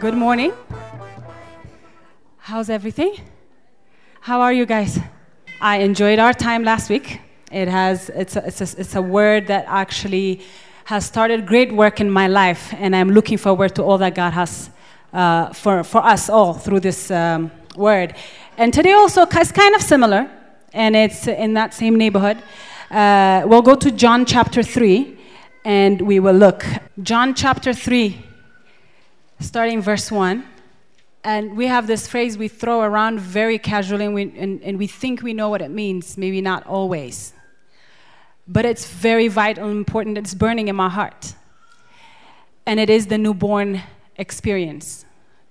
Good morning. How's everything? How are you guys? I enjoyed our time last week. It has, it's a, it's a, it's a word that actually has started great work in my life, and I'm looking forward to all that God has uh, for, for us all through this um, word. And today also is kind of similar, and it's in that same neighborhood. Uh, we'll go to John chapter 3, and we will look. John chapter 3, starting verse 1. And we have this phrase we throw around very casually, and we, and, and we think we know what it means, maybe not always. But it's very vital and important. It's burning in my heart. And it is the newborn experience,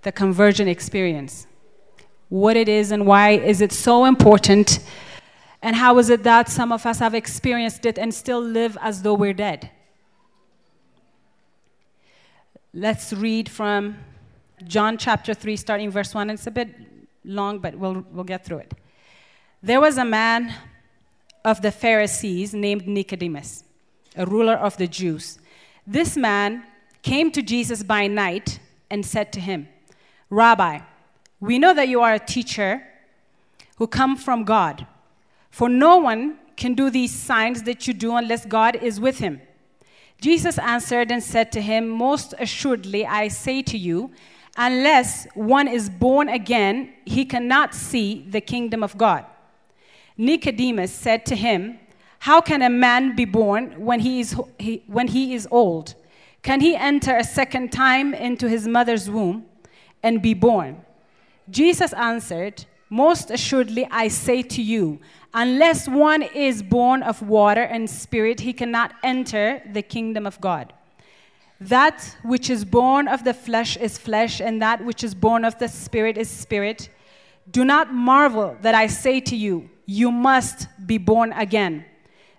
the conversion experience. What it is and why is it so important? And how is it that some of us have experienced it and still live as though we're dead? Let's read from John chapter 3, starting verse 1. It's a bit long, but we'll, we'll get through it. There was a man of the Pharisees named Nicodemus, a ruler of the Jews. This man came to Jesus by night and said to him, Rabbi, we know that you are a teacher who come from God, for no one can do these signs that you do unless God is with him. Jesus answered and said to him, Most assuredly, I say to you, unless one is born again, he cannot see the kingdom of God. Nicodemus said to him, How can a man be born when he is, he, when he is old? Can he enter a second time into his mother's womb and be born? Jesus answered, Most assuredly, I say to you, unless one is born of water and spirit, he cannot enter the kingdom of God. That which is born of the flesh is flesh, and that which is born of the spirit is spirit. Do not marvel that I say to you, You must be born again.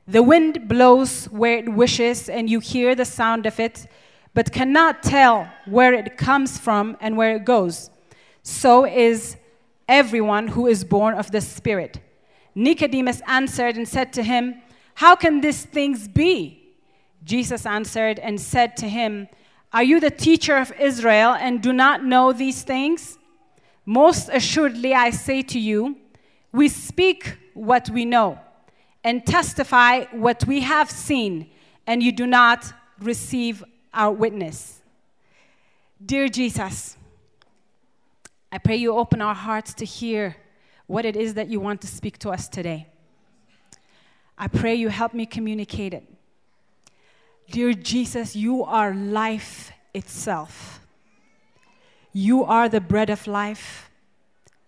The wind blows where it wishes, and you hear the sound of it, but cannot tell where it comes from and where it goes. So is everyone who is born of the Spirit. Nicodemus answered and said to him, How can these things be? Jesus answered and said to him, Are you the teacher of Israel and do not know these things? Most assuredly, I say to you, we speak what we know and testify what we have seen, and you do not receive our witness. Dear Jesus, I pray you open our hearts to hear what it is that you want to speak to us today. I pray you help me communicate it. Dear Jesus, you are life itself. You are the bread of life.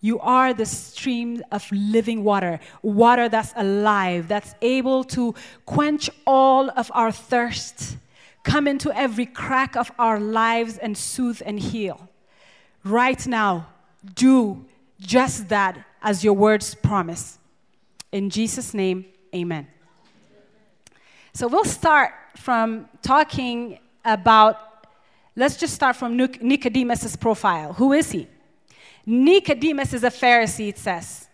You are the stream of living water, water that's alive, that's able to quench all of our thirst, come into every crack of our lives and soothe and heal. Right now, do just that as your words promise. In Jesus' name, amen. So we'll start from talking about, let's just start from Nicodemus' profile. Who is he? Nicodemus is a Pharisee, it says.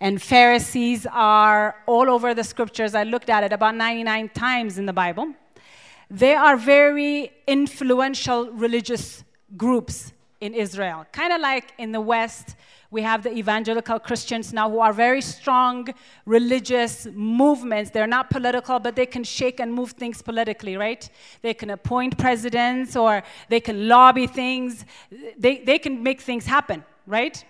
And Pharisees are all over the scriptures. I looked at it about 99 times in the Bible. They are very influential religious groups in Israel. Kind of like in the West, we have the evangelical Christians now who are very strong religious movements. They're not political, but they can shake and move things politically, right? They can appoint presidents or they can lobby things. They, they can make things happen, right?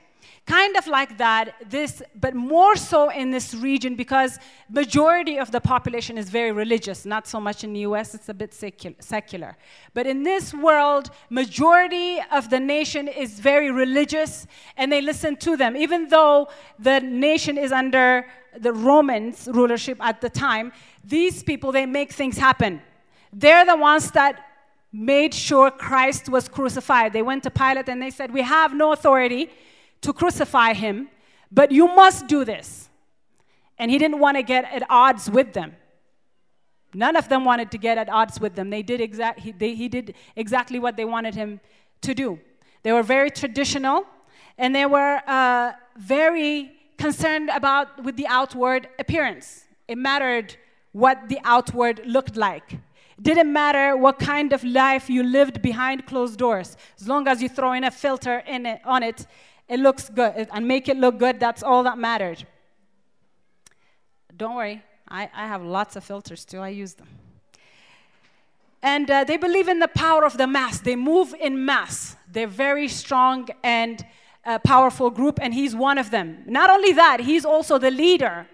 Kind of like that this but more so in this region because majority of the population is very religious not so much in the us it's a bit secular. But in this world majority of the nation is very religious and they listen to them. Even though the nation is under the romans rulership at the time these people they make things happen. They're the ones that made sure christ was crucified. They went to pilate and they said we have no authority to crucify him, but you must do this. And he didn't want to get at odds with them. None of them wanted to get at odds with them. They did exact, he, they, he did exactly what they wanted him to do. They were very traditional, and they were uh, very concerned about with the outward appearance. It mattered what the outward looked like. Didn't matter what kind of life you lived behind closed doors. As long as you throw in a filter in it, on it, it looks good and make it look good. That's all that mattered. Don't worry, I, I have lots of filters too. I use them. And uh, they believe in the power of the mass. They move in mass. They're very strong and uh, powerful group, and he's one of them. Not only that, he's also the leader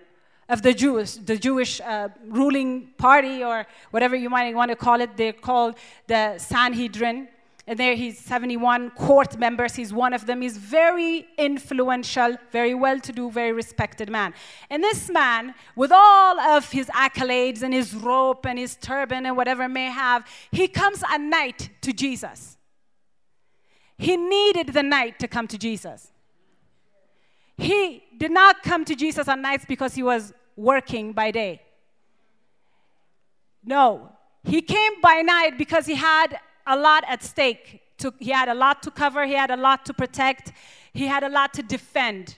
of the Jewish, the Jewish uh, ruling party or whatever you might want to call it. They're called the Sanhedrin. And there he's 71 court members. He's one of them. He's very influential, very well to do, very respected man. And this man, with all of his accolades and his rope and his turban and whatever may have, he comes at night to Jesus. He needed the night to come to Jesus. He did not come to Jesus at nights because he was working by day. No, he came by night because he had a lot at stake. To, he had a lot to cover, he had a lot to protect, he had a lot to defend.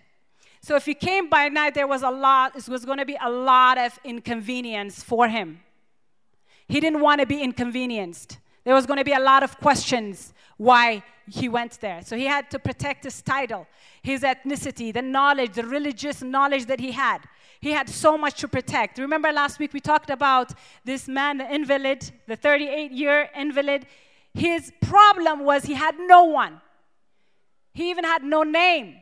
So if he came by night, there was a lot, it was going to be a lot of inconvenience for him. He didn't want to be inconvenienced. There was going to be a lot of questions why he went there. So he had to protect his title, his ethnicity, the knowledge, the religious knowledge that he had. He had so much to protect. Remember last week we talked about this man, the invalid, the 38 year invalid. His problem was he had no one, he even had no name.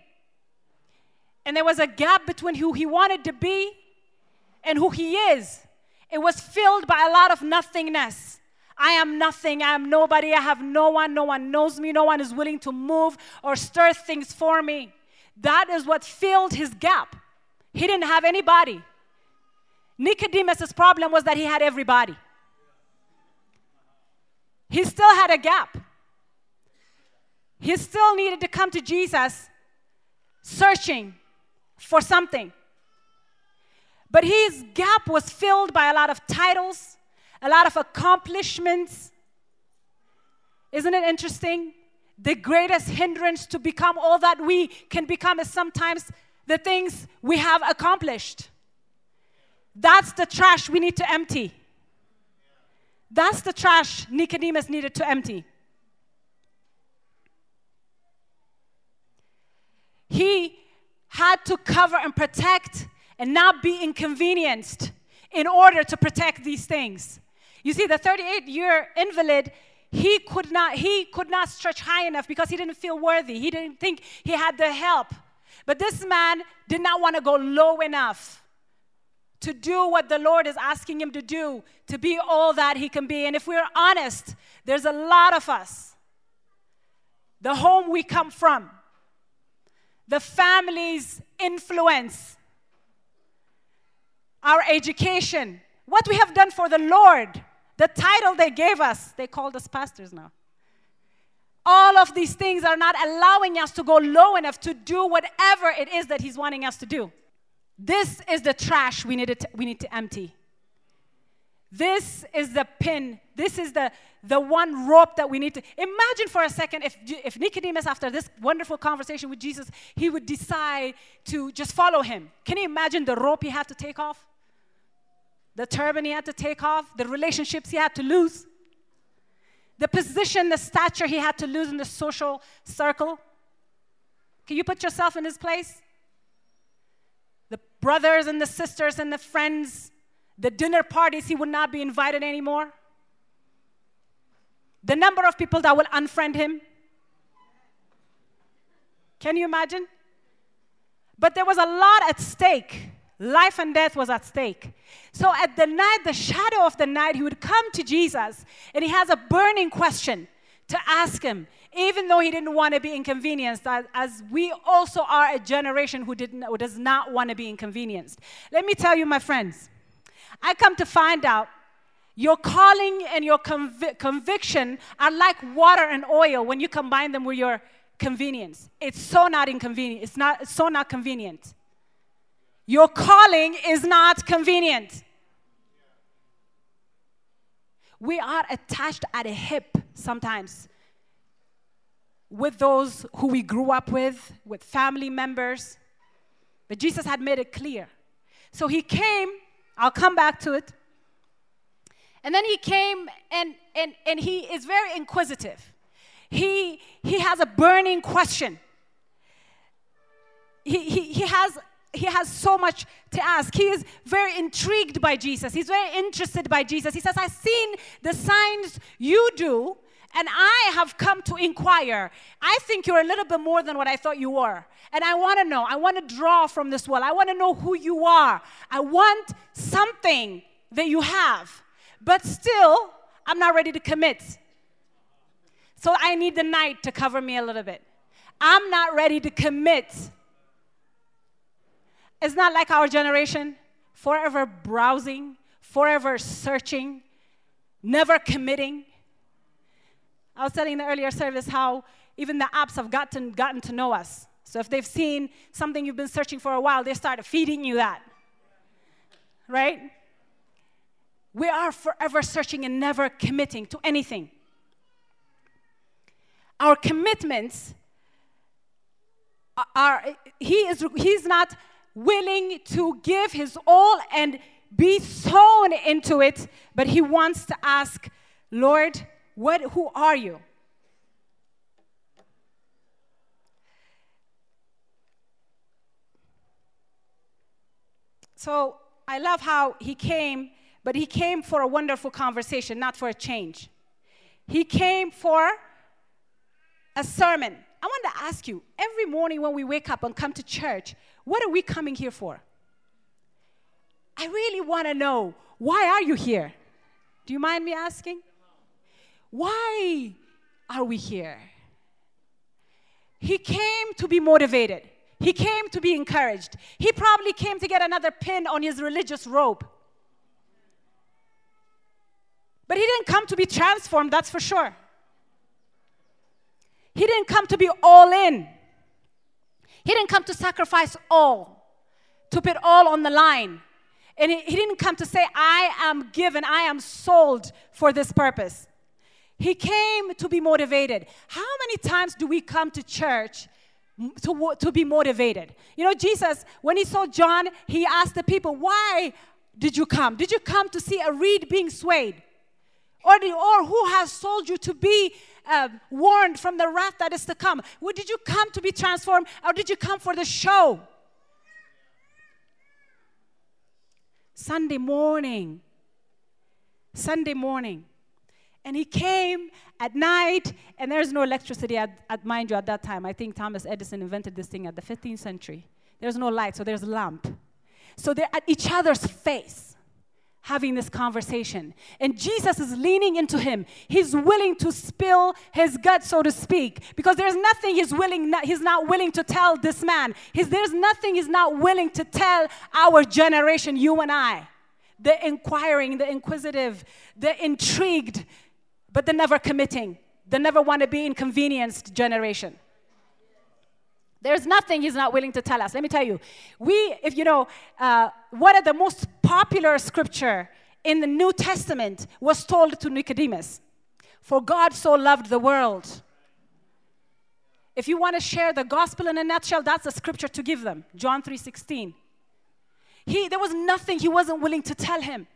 And there was a gap between who he wanted to be and who he is. It was filled by a lot of nothingness. I am nothing. I am nobody. I have no one. No one knows me. No one is willing to move or stir things for me. That is what filled his gap. He didn't have anybody. Nicodemus's problem was that he had everybody. He still had a gap. He still needed to come to Jesus searching for something. But his gap was filled by a lot of titles, a lot of accomplishments. Isn't it interesting? The greatest hindrance to become all that we can become is sometimes the things we have accomplished. That's the trash we need to empty. That's the trash Nicodemus needed to empty. He had to cover and protect and not be inconvenienced in order to protect these things. You see, the 38 year invalid, he could, not, he could not stretch high enough because he didn't feel worthy. He didn't think he had the help. But this man did not want to go low enough to do what the Lord is asking him to do, to be all that he can be. And if we're honest, there's a lot of us. The home we come from, the family's influence, our education, what we have done for the Lord the title they gave us, they called us pastors now. All of these things are not allowing us to go low enough to do whatever it is that He's wanting us to do. This is the trash we, need to, we need to empty. This is the pin. This is the, the one rope that we need to. Imagine for a second if, if Nicodemus, after this wonderful conversation with Jesus, he would decide to just follow him. Can you imagine the rope he had to take off? the turban he had to take off, the relationships he had to lose, the position, the stature he had to lose in the social circle. Can you put yourself in his place? The brothers and the sisters and the friends, the dinner parties he would not be invited anymore. The number of people that will unfriend him. Can you imagine? But there was a lot at stake. Life and death was at stake. So at the night, the shadow of the night, he would come to Jesus and he has a burning question to ask him, even though he didn't want to be inconvenienced, as we also are a generation who, didn't, who does not want to be inconvenienced. Let me tell you, my friends, I come to find out your calling and your conv- conviction are like water and oil when you combine them with your convenience. It's so not inconvenient. It's not it's so not convenient. Your calling is not convenient. We are attached at a hip sometimes with those who we grew up with, with family members. But Jesus had made it clear. So he came, I'll come back to it, And then he came and, and, and he is very inquisitive. He, he has a burning question. He, he, he, has, he has so much to ask. He is very intrigued by Jesus. He's very interested by Jesus. He says, I've seen the signs you do, and I have come to inquire. I think you're a little bit more than what I thought you were. And I want to know. I want to draw from this well. I want to know who you are. I want something that you have. But still, I'm not ready to commit. So I need the night to cover me a little bit. I'm not ready to commit. It's not like our generation, forever browsing, forever searching, never committing. I was telling in the earlier service how even the apps have gotten, gotten to know us. So if they've seen something you've been searching for a while, they start feeding you that. Right? We are forever searching and never committing to anything. Our commitments are, he is, he's not willing to give his all and be sown into it, but he wants to ask, Lord, what, who are you? So I love how he came but he came for a wonderful conversation, not for a change. He came for a sermon. I want to ask you every morning when we wake up and come to church, what are we coming here for? I really want to know why are you here? Do you mind me asking? Why are we here? He came to be motivated. He came to be encouraged. He probably came to get another pin on his religious robe. But he didn't come to be transformed, that's for sure. He didn't come to be all in. He didn't come to sacrifice all, to put all on the line. And he, didn't come to say, I am given, I am sold for this purpose. He came to be motivated. How many times do we come to church to, to be motivated? You know, Jesus, when he saw John, he asked the people, Why did you come? Did you come to see a reed being swayed? Or, the, or who has sold you to be uh, warned from the wrath that is to come? Well, did you come to be transformed or did you come for the show? Sunday morning. Sunday morning. And he came at night, and there's no electricity, at, at, mind you, at that time. I think Thomas Edison invented this thing at the 15th century. There's no light, so there's a lamp. So they're at each other's face having this conversation. And Jesus is leaning into him. He's willing to spill his gut, so to speak, because there's nothing he's willing, he's not willing to tell this man. He's, there's nothing he's not willing to tell our generation, you and I. The inquiring, the inquisitive, the intrigued, but the never committing, the never want to be inconvenienced generation. There's nothing he's not willing to tell us. Let me tell you. We, if you know, uh, one of the most popular scripture in the New Testament was told to Nicodemus. For God so loved the world. If you want to share the gospel in a nutshell, that's a scripture to give them. John 3:16. He, there was nothing he wasn't willing to tell him.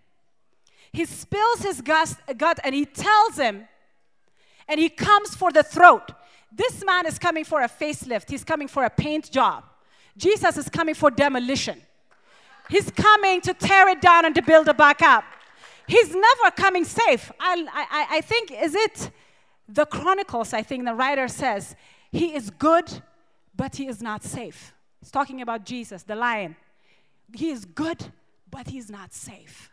He spills his gut, and he tells him, and he comes for the throat. This man is coming for a facelift, he's coming for a paint job. Jesus is coming for demolition. He's coming to tear it down and to build it back up. He's never coming safe. I, I, I think, is it the Chronicles? I think the writer says, He is good, but He is not safe. He's talking about Jesus, the lion. He is good, but He's not safe.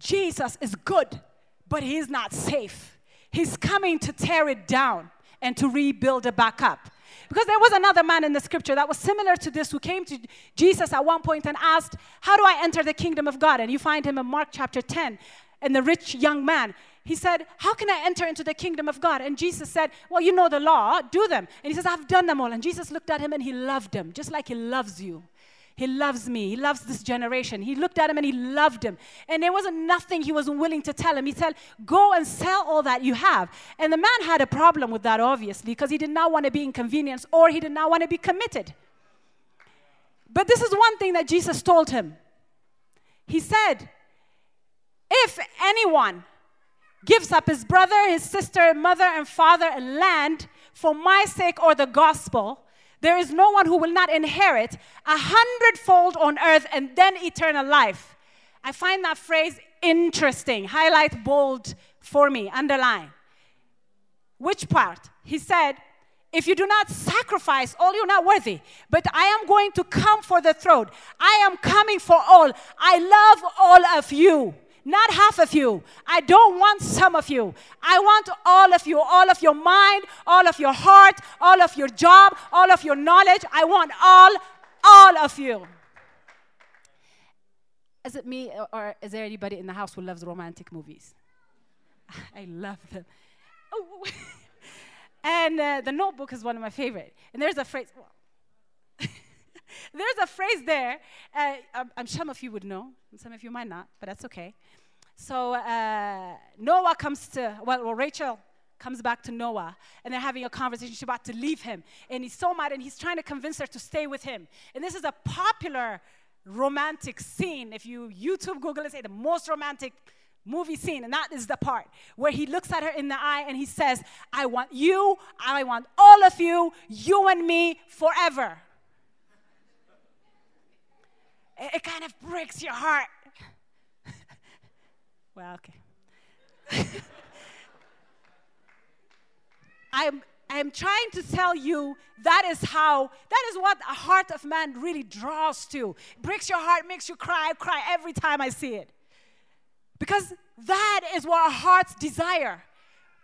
Jesus is good, but He is not safe. He's coming to tear it down and to rebuild it back up. Because there was another man in the scripture that was similar to this who came to Jesus at one point and asked, How do I enter the kingdom of God? And you find him in Mark chapter 10. And the rich young man, he said, How can I enter into the kingdom of God? And Jesus said, Well, you know the law, do them. And he says, I've done them all. And Jesus looked at him and he loved him, just like he loves you. He loves me. He loves this generation. He looked at him and he loved him. And there wasn't nothing he wasn't willing to tell him. He said, Go and sell all that you have. And the man had a problem with that, obviously, because he did not want to be inconvenienced or he did not want to be committed. But this is one thing that Jesus told him. He said, if anyone gives up his brother, his sister, mother, and father, and land for my sake or the gospel, there is no one who will not inherit a hundredfold on earth and then eternal life. I find that phrase interesting. Highlight bold for me, underline. Which part? He said, if you do not sacrifice all, you're not worthy. But I am going to come for the throne. I am coming for all. I love all of you, not half of you. I don't want some of you. I want all of you, all of your mind, all of your heart, all of your job, all of your knowledge. I want all, all of you. Is it me, or is there anybody in the house who loves romantic movies? I love them. And uh, the notebook is one of my favorite. And there's a phrase, well, there's a phrase there, uh, I'm, I'm, some of you would know, and some of you might not, but that's okay. So uh, Noah comes to, well, well, Rachel comes back to Noah, and they're having a conversation. She's about to leave him. And he's so mad, and he's trying to convince her to stay with him. And this is a popular romantic scene. If you YouTube, Google it, say the most romantic movie scene, and that is the part where he looks at her in the eye and he says, I want you, I want all of you, you and me forever. It, it kind of breaks your heart. well, okay. I'm, I'm trying to tell you that is how, that is what a heart of man really draws to. breaks your heart, makes you cry, cry every time I see it. Because that is what our hearts desire.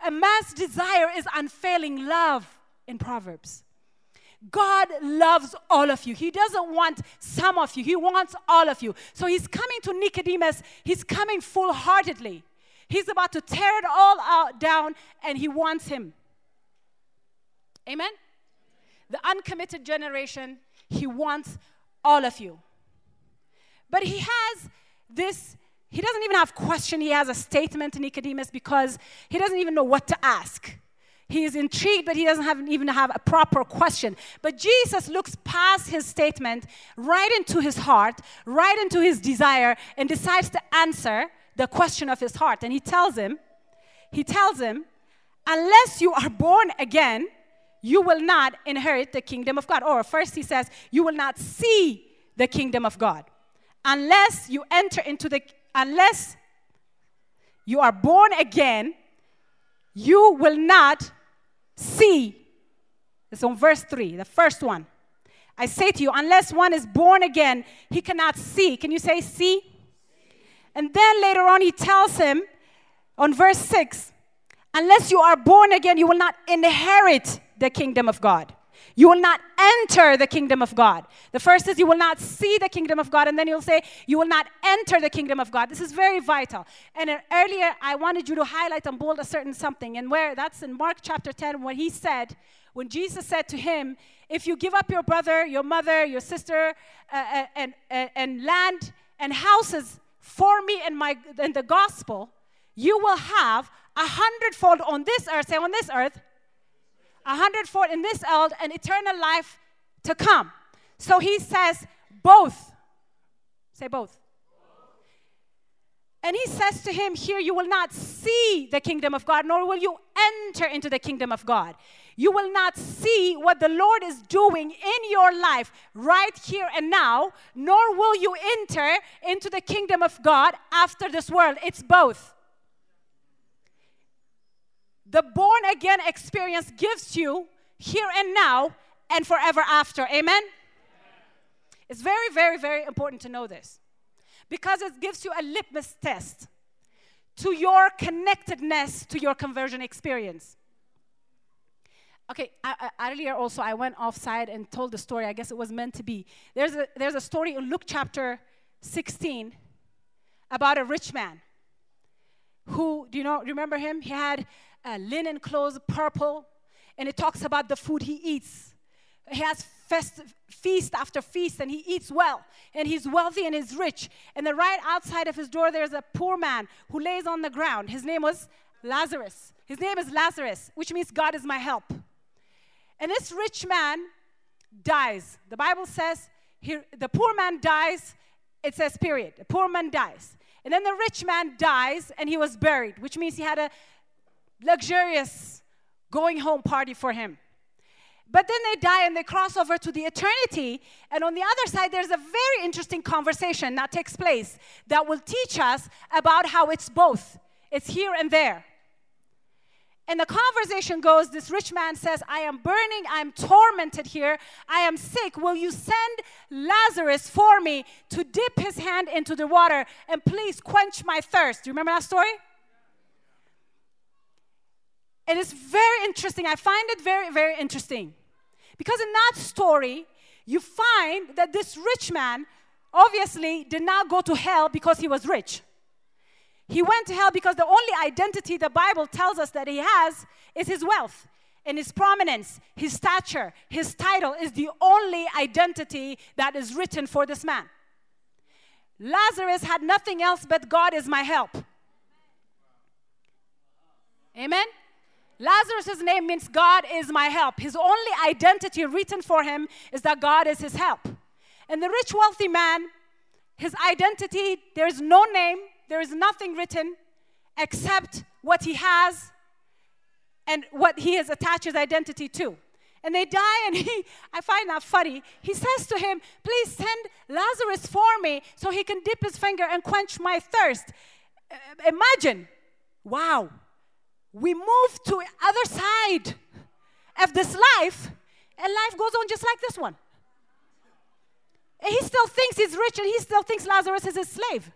A man's desire is unfailing love in Proverbs. God loves all of you. He doesn't want some of you, He wants all of you. So He's coming to Nicodemus, He's coming full heartedly. He's about to tear it all out, down, and He wants him. Amen? The uncommitted generation, He wants all of you. But He has this he doesn't even have question. He has a statement to Nicodemus because he doesn't even know what to ask. He is intrigued, but he doesn't have, even have a proper question. But Jesus looks past his statement, right into his heart, right into his desire, and decides to answer the question of his heart. And he tells him, he tells him, unless you are born again, you will not inherit the kingdom of God. Or first he says, you will not see the kingdom of God unless you enter into the unless you are born again, you will not see. It's on verse 3, the first one. I say to you, unless one is born again, he cannot see. Can you say see? And then later on, he tells him on verse 6 unless you are born again, you will not inherit the kingdom of God. You will not enter the kingdom of God. The first is you will not see the kingdom of God, and then you'll say you will not enter the kingdom of God. This is very vital. And earlier, I wanted you to highlight and bold a certain something, and where that's in Mark chapter 10, when he said, when Jesus said to him, If you give up your brother, your mother, your sister, uh, uh and, and, uh, and land and houses for me and, my, and the gospel, you will have a hundredfold on this earth, say on this earth, a hundredfold in this world and eternal life to come. So he says, both. Say both. And he says to him, Here you will not see the kingdom of God, nor will you enter into the kingdom of God. You will not see what the Lord is doing in your life right here and now, nor will you enter into the kingdom of God after this world. It's both. The born again experience gives you here and now and forever after. Amen? It's very, very, very important to know this because it gives you a litmus test to your connectedness to your conversion experience. Okay, I, I, earlier also I went offside and told the story. I guess it was meant to be. There's a, there's a story in Luke chapter 16 about a rich man who, do you know, remember him? He had uh, linen clothes, purple, and it talks about the food he eats. He has fest, feast after feast, and he eats well, and he's wealthy and he's rich. And then right outside of his door, there's a poor man who lays on the ground. His name was Lazarus. His name is Lazarus, which means God is my help. And this rich man dies. The Bible says he, the poor man dies. It says, period. The poor man dies. And then the rich man dies and he was buried, which means he had a luxurious going home party for him. But then they die and they cross over to the eternity. And on the other side, there's a very interesting conversation that takes place that will teach us about how it's both. It's here and there. And the conversation goes this rich man says, I am burning, I'm tormented here, I am sick. Will you send Lazarus for me to dip his hand into the water and please quench my thirst? Do you remember that story? And it's very interesting. I find it very, very interesting. Because in that story, you find that this rich man obviously did not go to hell because he was rich. He went to hell because the only identity the Bible tells us that he has is his wealth and his prominence, his stature, his title is the only identity that is written for this man. Lazarus had nothing else but God is my help. Amen? Lazarus' name means God is my help. His only identity written for him is that God is his help. And the rich, wealthy man, his identity, there is no name, there is nothing written except what he has and what he has attached his identity to. And they die, and he, I find that funny. He says to him, Please send Lazarus for me so he can dip his finger and quench my thirst. Uh, imagine, wow, we move to other side of this life, and life goes on just like this one. And he still thinks he's rich, and he still thinks Lazarus is his slave.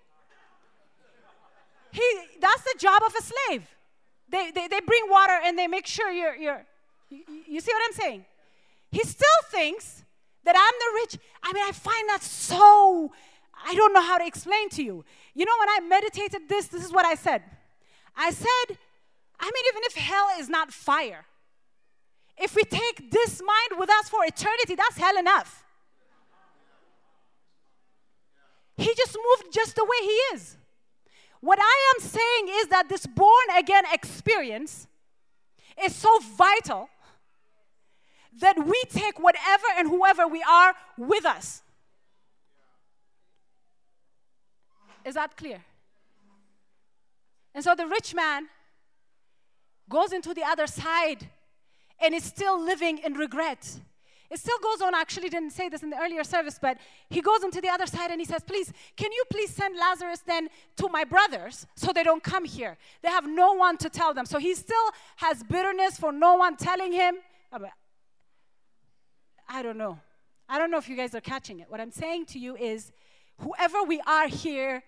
He, that's the job of a slave. They, they, they bring water and they make sure you're, you're you, you see what I'm saying? He still thinks that I'm the rich. I mean, I find that so, I don't know how to explain to you. You know, when I meditated this, this is what I said. I said, I mean, even if hell is not fire, if we take this mind with us for eternity, that's hell enough. He just moved just the way he is. What I am saying is that this born again experience is so vital that we take whatever and whoever we are with us. Is that clear? And so the rich man goes into the other side and is still living in regret it still goes on, I actually didn't say this in the earlier service, but he goes into the other side and he says, Please, can you please send Lazarus then to my brothers so they don't come here? They have no one to tell them. So he still has bitterness for no one telling him. Uh, I don't know. I don't know if you guys are catching it. What I'm saying to you is whoever we are here,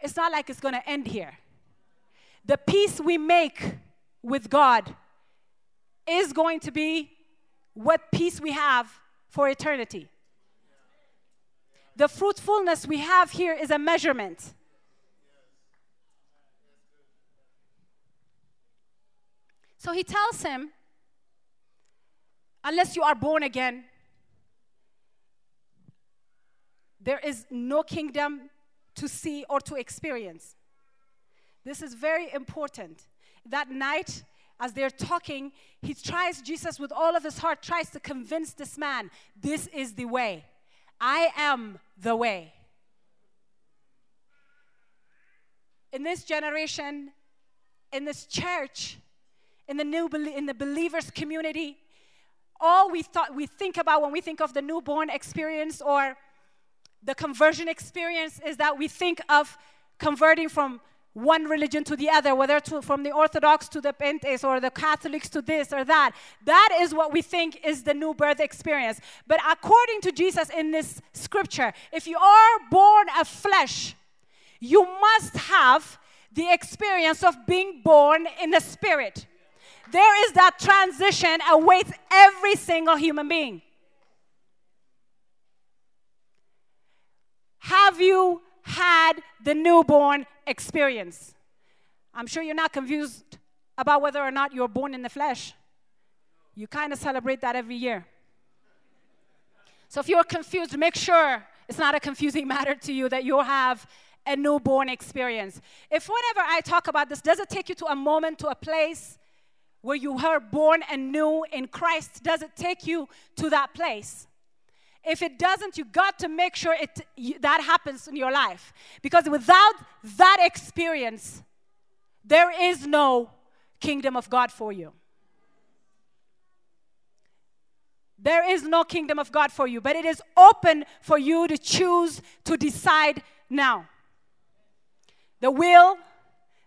it's not like it's going to end here. The peace we make with God is going to be what peace we have for eternity. The fruitfulness we have here is a measurement. So he tells him, unless you are born again, there is no kingdom to see or to experience. This is very important. That night, as they're talking, he tries, Jesus, with all of his heart, tries to convince this man this is the way. I am the way. In this generation, in this church, in the new in the believers community, all we thought we think about when we think of the newborn experience or the conversion experience is that we think of converting from one religion to the other, whether to, from the Orthodox to the Pentes or the Catholics to this or that. That is what we think is the new birth experience. But according to Jesus in this scripture, if you are born of flesh, you must have the experience of being born in the spirit. There is that transition awaits every single human being. Have you had the newborn experience. I'm sure you're not confused about whether or not you're born in the flesh. You kind of celebrate that every year. So if you're confused, make sure it's not a confusing matter to you that you have a newborn experience. If whenever I talk about this, does it take you to a moment, to a place where you were born and new in Christ? Does it take you to that place? If it doesn't, you got to make sure it, you, that happens in your life. Because without that experience, there is no kingdom of God for you. There is no kingdom of God for you, but it is open for you to choose to decide now. The will,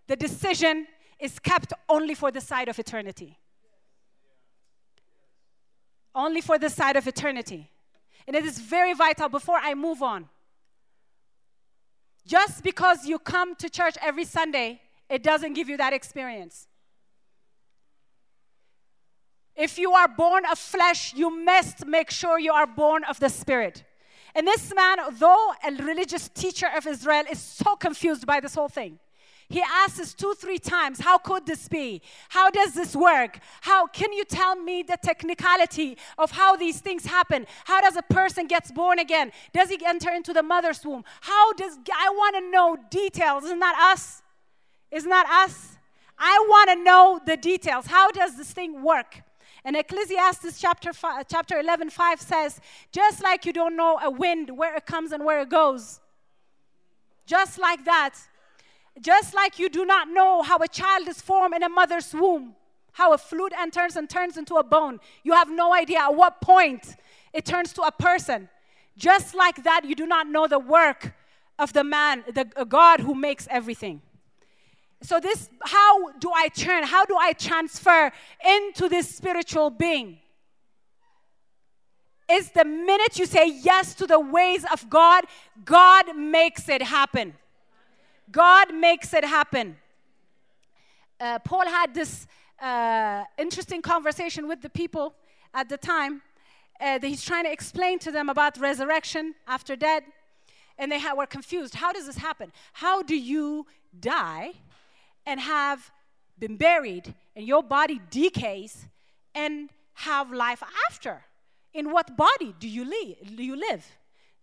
the decision is kept only for the side of eternity. Only for the side of eternity. And it is very vital before I move on. Just because you come to church every Sunday, it doesn't give you that experience. If you are born of flesh, you must make sure you are born of the Spirit. And this man, though a religious teacher of Israel, is so confused by this whole thing. He asks us two, three times, How could this be? How does this work? How can you tell me the technicality of how these things happen? How does a person gets born again? Does he enter into the mother's womb? How does I want to know details? Isn't that us? Isn't that us? I want to know the details. How does this thing work? And Ecclesiastes chapter, five, chapter 11, 5 says, just like you don't know a wind, where it comes and where it goes, just like that, just like you do not know how a child is formed in a mother's womb, how a fluid enters and turns into a bone, you have no idea at what point it turns to a person. Just like that, you do not know the work of the man, the God who makes everything. So, this, how do I turn? How do I transfer into this spiritual being? Is the minute you say yes to the ways of God, God makes it happen. God makes it happen. Uh, Paul had this uh, interesting conversation with the people at the time. Uh, he's trying to explain to them about resurrection after death, and they ha- were confused. How does this happen? How do you die? and have been buried, and your body decays and have life after. In what body do you, live? do you live?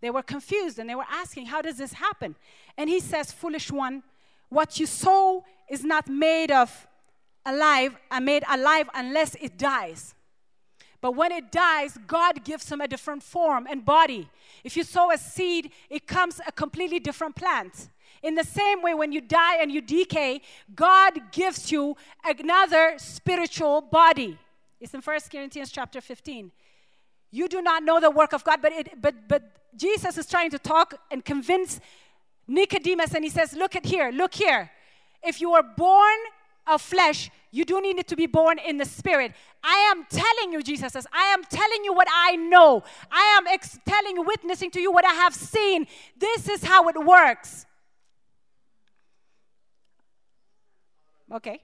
They were confused and they were asking, How does this happen? And he says, Foolish one, what you sow is not made of alive, uh, made alive unless it dies. But when it dies, God gives him a different form and body. If you sow a seed, it comes a completely different plant. In the same way, when you die and you decay, God gives you another spiritual body. It's in 1 Corinthians chapter 15. You do not know the work of God, but, it, but, but Jesus is trying to talk and convince Nicodemus, and he says, Look at here, look here. If you are born of flesh, you do need to be born in the spirit. I am telling you, Jesus says, I am telling you what I know. I am ex- telling, witnessing to you what I have seen. This is how it works. Okay?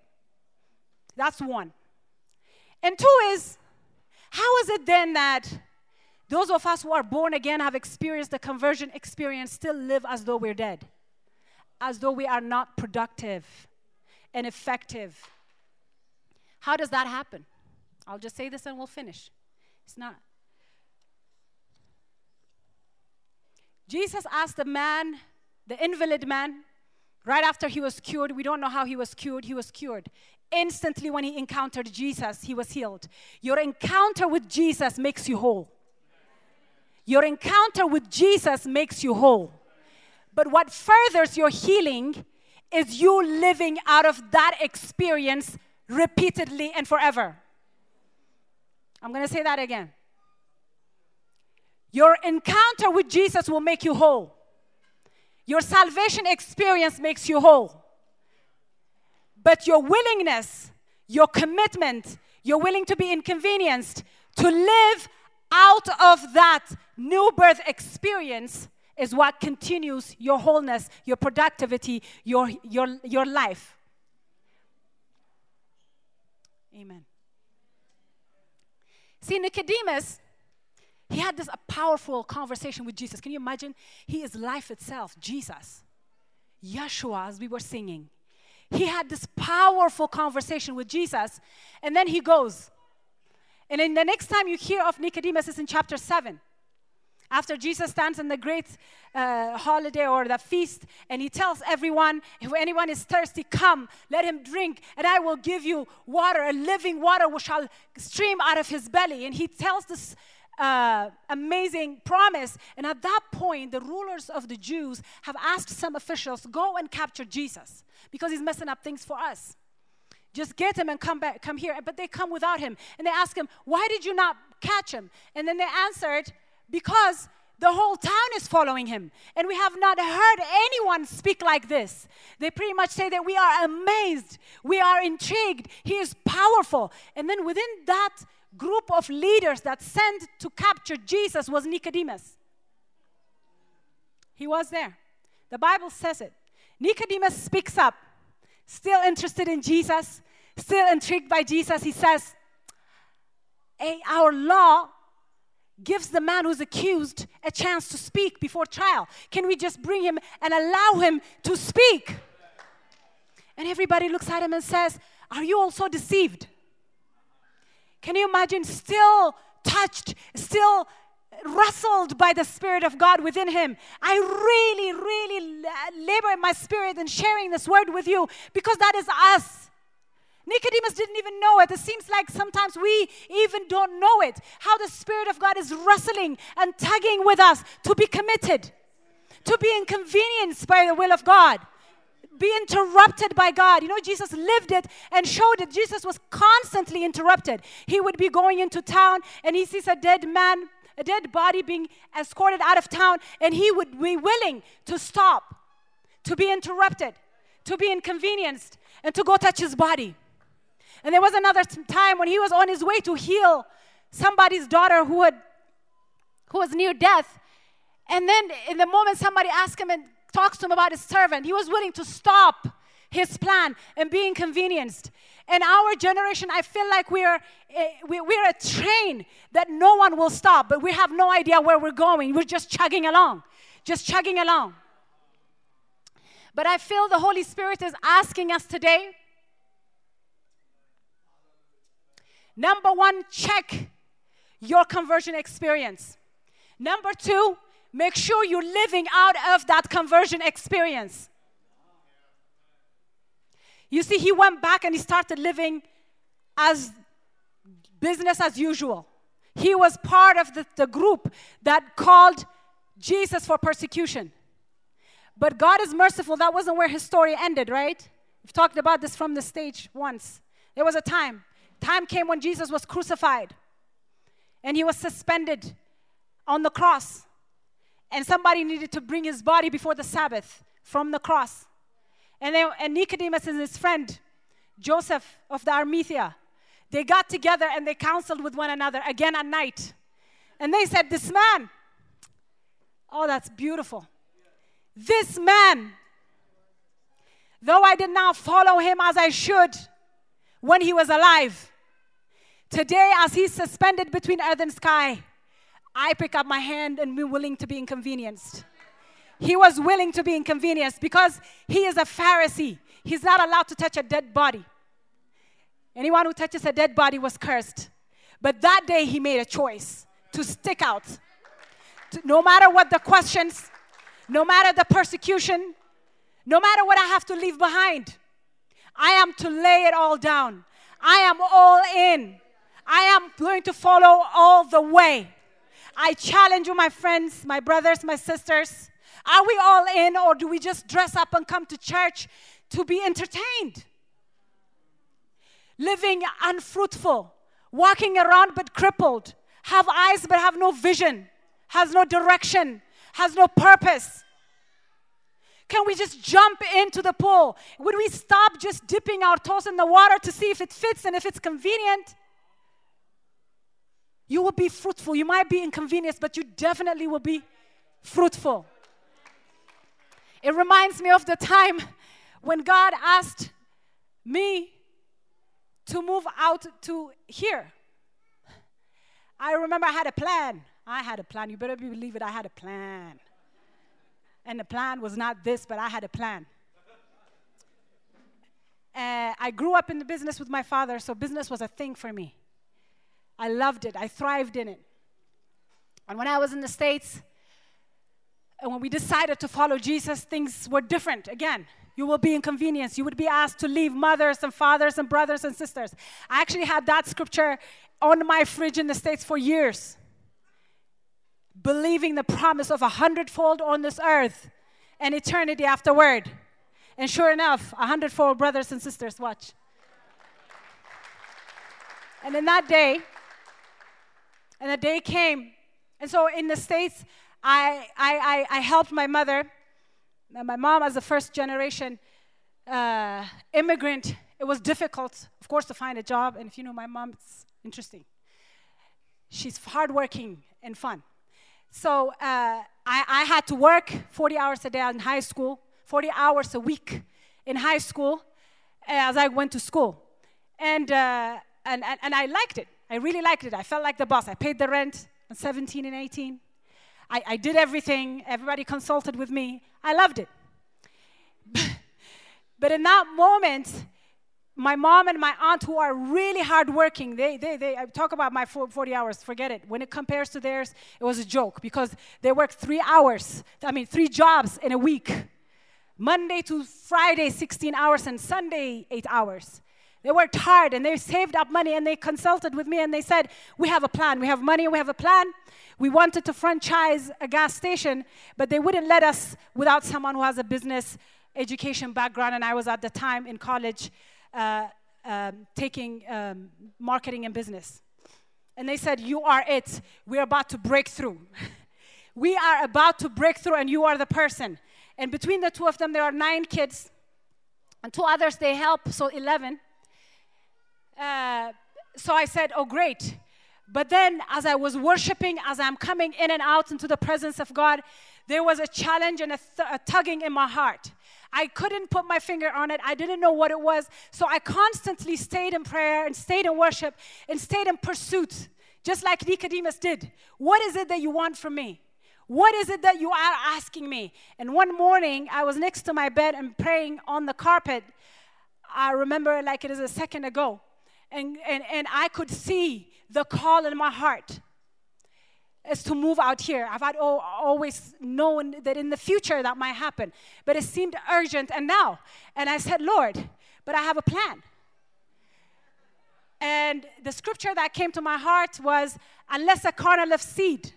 That's one. And two is, how is it then that those of us who are born again have experienced the conversion experience still live as though we're dead? As though we are not productive and effective. How does that happen? I'll just say this and we'll finish. It's not. Jesus asked the man, the invalid man, Right after he was cured, we don't know how he was cured, he was cured. Instantly, when he encountered Jesus, he was healed. Your encounter with Jesus makes you whole. Your encounter with Jesus makes you whole. But what furthers your healing is you living out of that experience repeatedly and forever. I'm going to say that again. Your encounter with Jesus will make you whole. Your salvation experience makes you whole. But your willingness, your commitment, you're willing to be inconvenienced to live out of that new birth experience is what continues your wholeness, your productivity, your, your, your life. Amen. See, Nicodemus he had this a powerful conversation with Jesus. Can you imagine? He is life itself, Jesus. Yeshua, as we were singing. He had this powerful conversation with Jesus, and then he goes. And then the next time you hear of Nicodemus is in chapter 7. After Jesus stands in the great uh, holiday or the feast, and he tells everyone, if anyone is thirsty, come, let him drink, and I will give you water, a living water which shall stream out of his belly. And he tells this uh, amazing promise. And at that point, the rulers of the Jews have asked some officials, go and capture Jesus because he's messing up things for us. Just get him and come back, come here. But they come without him. And they ask him, why did you not catch him? And then they answered, because the whole town is following him. And we have not heard anyone speak like this. They pretty much say that we are amazed, we are intrigued, he is powerful. And then within that group of leaders that sent to capture Jesus was Nicodemus. He was there. The Bible says it. Nicodemus speaks up, still interested in Jesus, still intrigued by Jesus. He says, Hey, our law gives the man who's accused a chance to speak before trial. Can we just bring him and allow him to speak? And everybody looks at him and says, Are you also deceived? Can you imagine still touched, still wrestled by the Spirit of God within him? I really, really labor in my spirit in sharing this word with you because that is us. Nicodemus didn't even know it. It seems like sometimes we even don't know it. How the Spirit of God is wrestling and tugging with us to be committed, to be inconvenienced by the will of God, be interrupted by God. You know, Jesus lived it and showed it. Jesus was constantly interrupted. He would be going into town and he sees a dead man, a dead body being escorted out of town, and he would be willing to stop, to be interrupted, to be inconvenienced, and to go touch his body. And there was another time when he was on his way to heal somebody's daughter who had who was near death. And then in the moment somebody asked him and talks to him about his servant, he was willing to stop his plan and be inconvenienced. In our generation, I feel like we're, eh, we're a train that no one will stop, but we have no idea where we're going. We're just chugging along, just chugging along. But I feel the Holy Spirit is asking us today Number one, check your conversion experience. Number two, make sure you're living out of that conversion experience. You see, he went back and he started living as business as usual. He was part of the, the group that called Jesus for persecution. But God is merciful. That wasn't where his story ended, right? We've talked about this from the stage once. There was a time Time came when Jesus was crucified and he was suspended on the cross. And somebody needed to bring his body before the Sabbath from the cross. And, they, and Nicodemus and his friend, Joseph of the Arimathea, they got together and they counseled with one another again at night. And they said, This man, oh, that's beautiful. This man, though I did not follow him as I should, when he was alive. Today, as he's suspended between earth and sky, I pick up my hand and be willing to be inconvenienced. He was willing to be inconvenienced because he is a Pharisee. He's not allowed to touch a dead body. Anyone who touches a dead body was cursed. But that day, he made a choice to stick out. no matter what the questions, no matter the persecution, no matter what I have to leave behind, I am to lay it all down. I am all in. I am going to follow all the way. I challenge you, my friends, my brothers, my sisters. Are we all in, or do we just dress up and come to church to be entertained? Living unfruitful, walking around but crippled, have eyes but have no vision, has no direction, has no purpose. Can we just jump into the pool? Would we stop just dipping our toes in the water to see if it fits and if it's convenient? You will be fruitful. You might be inconvenienced, but you definitely will be fruitful. It reminds me of the time when God asked me to move out to here. I remember I had a plan. I had a plan. You better believe it, I had a plan. And the plan was not this, but I had a plan. Uh, I grew up in the business with my father, so business was a thing for me. I loved it, I thrived in it. And when I was in the States, and when we decided to follow Jesus, things were different. Again, you will be inconvenienced. You would be asked to leave mothers and fathers and brothers and sisters. I actually had that scripture on my fridge in the States for years. believing the promise of a hundredfold on this earth and eternity afterward. And sure enough, a hundredfold brothers and sisters, watch. And in that day, and the day came, and so in the States, I, I, I, helped my mother, my mom as a first generation uh, immigrant. It was difficult, of course, to find a job. And if you know my mom, it's interesting. She's hardworking and fun. So uh, I, I had to work 40 hours a day in high school, 40 hours a week in high school as I went to school. And, uh, and, and, and I liked it. I really liked it. I felt like the boss. I paid the rent at 17 and 18. I, I did everything. Everybody consulted with me. I loved it. but in that moment, my mom and my aunt, who are really hardworking, they, they, they I talk about my 40 hours, forget it. When it compares to theirs, it was a joke because they work three hours, I mean, three jobs in a week. Monday to Friday, 16 hours, and Sunday, eight hours. They worked hard and they saved up money and they consulted with me and they said, We have a plan. We have money. We have a plan. We wanted to franchise a gas station, but they wouldn't let us without someone who has a business education background. And I was at the time in college uh, um, taking um, marketing and business. And they said, You are it. We're about to break through. we are about to break through, and you are the person. And between the two of them, there are nine kids, and two others they help, so 11. Uh, so I said, Oh, great. But then, as I was worshiping, as I'm coming in and out into the presence of God, there was a challenge and a, th- a tugging in my heart. I couldn't put my finger on it. I didn't know what it was. So I constantly stayed in prayer and stayed in worship and stayed in pursuit, just like Nicodemus did. What is it that you want from me? What is it that you are asking me? And one morning, I was next to my bed and praying on the carpet. I remember like it is a second ago. And, and, and I could see the call in my heart is to move out here. I've had always known that in the future that might happen, but it seemed urgent and now. And I said, Lord, but I have a plan. And the scripture that came to my heart was unless a kernel of seed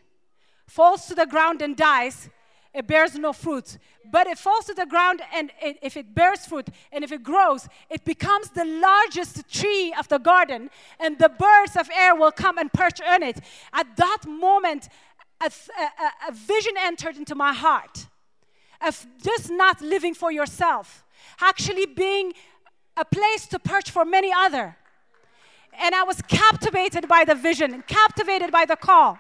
falls to the ground and dies, it bears no fruit. But it falls to the ground, and it, if it bears fruit and if it grows, it becomes the largest tree of the garden, and the birds of air will come and perch on it. At that moment, a, a, a vision entered into my heart of just not living for yourself, actually being a place to perch for many other. And I was captivated by the vision captivated by the call.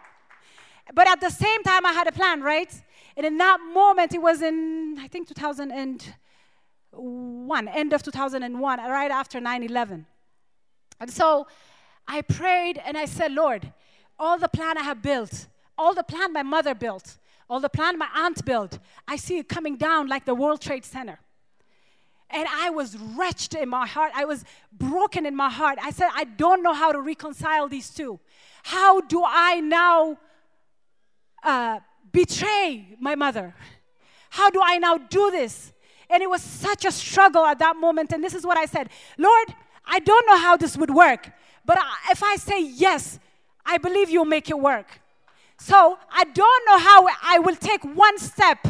But at the same time, I had a plan, right? And in that moment, it was in, I think, 2001, end of 2001, right after 9 11. And so I prayed and I said, Lord, all the plan I have built, all the plan my mother built, all the plan my aunt built, I see it coming down like the World Trade Center. And I was wretched in my heart. I was broken in my heart. I said, I don't know how to reconcile these two. How do I now uh, betray my mother? How do I now do this? And it was such a struggle at that moment. And this is what I said Lord, I don't know how this would work, but if I say yes, I believe you'll make it work. So I don't know how I will take one step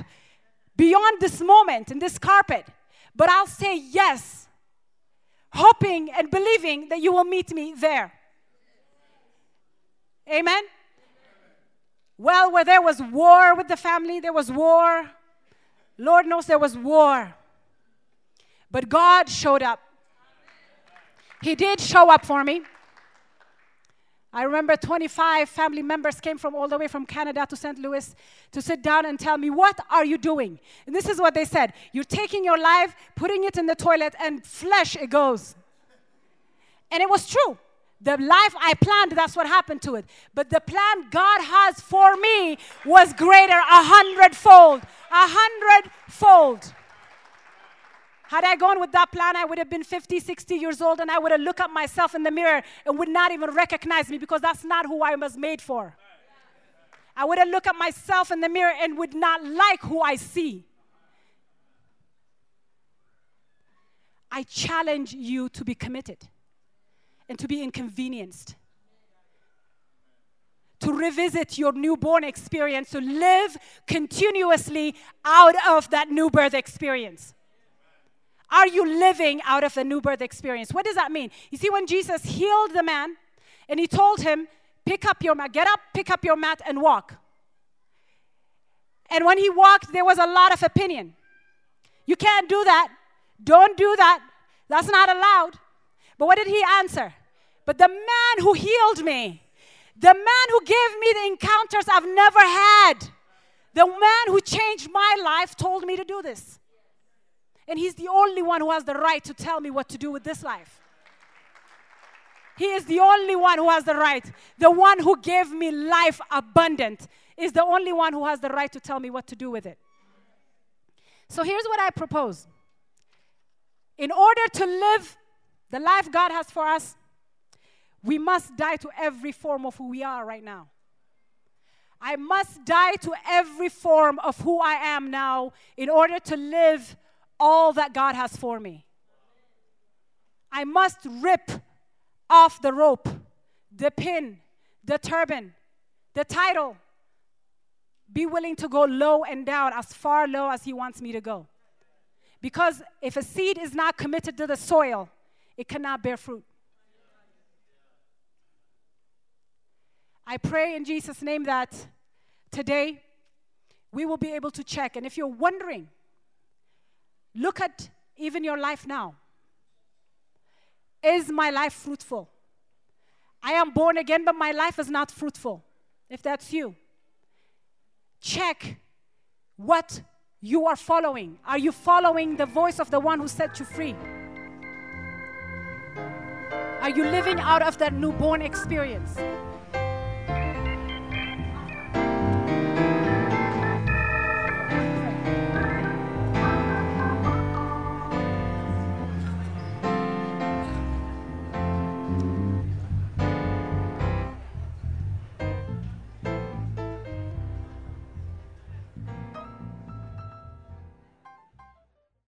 beyond this moment in this carpet, but I'll say yes, hoping and believing that you will meet me there. Amen. Well, where there was war with the family, there was war. Lord knows there was war. But God showed up. He did show up for me. I remember 25 family members came from all the way from Canada to St. Louis to sit down and tell me, What are you doing? And this is what they said You're taking your life, putting it in the toilet, and flesh it goes. And it was true. The life I planned, that's what happened to it. But the plan God has for me was greater, a hundredfold, a hundredfold. Had I gone with that plan, I would have been 50, 60 years old and I would have looked at myself in the mirror and would not even recognize me because that's not who I was made for. I would have looked at myself in the mirror and would not like who I see. I challenge you to be committed and to be inconvenienced. To revisit your newborn experience, to live continuously out of that new birth experience. Are you living out of the new birth experience? What does that mean? You see, when Jesus healed the man and he told him, Pick up your mat, get up, pick up your mat, and walk. And when he walked, there was a lot of opinion. You can't do that. Don't do that. That's not allowed. But what did he answer? But the man who healed me, the man who gave me the encounters I've never had, the man who changed my life told me to do this. And he's the only one who has the right to tell me what to do with this life. He is the only one who has the right. The one who gave me life abundant is the only one who has the right to tell me what to do with it. So here's what I propose. In order to live the life God has for us, we must die to every form of who we are right now. I must die to every form of who I am now in order to live all that God has for me. I must rip off the rope, the pin, the turban, the title. Be willing to go low and down, as far low as He wants me to go. Because if a seed is not committed to the soil, it cannot bear fruit. I pray in Jesus' name that today we will be able to check. And if you're wondering, look at even your life now. Is my life fruitful? I am born again, but my life is not fruitful. If that's you, check what you are following. Are you following the voice of the one who set you free? Are you living out of that newborn experience?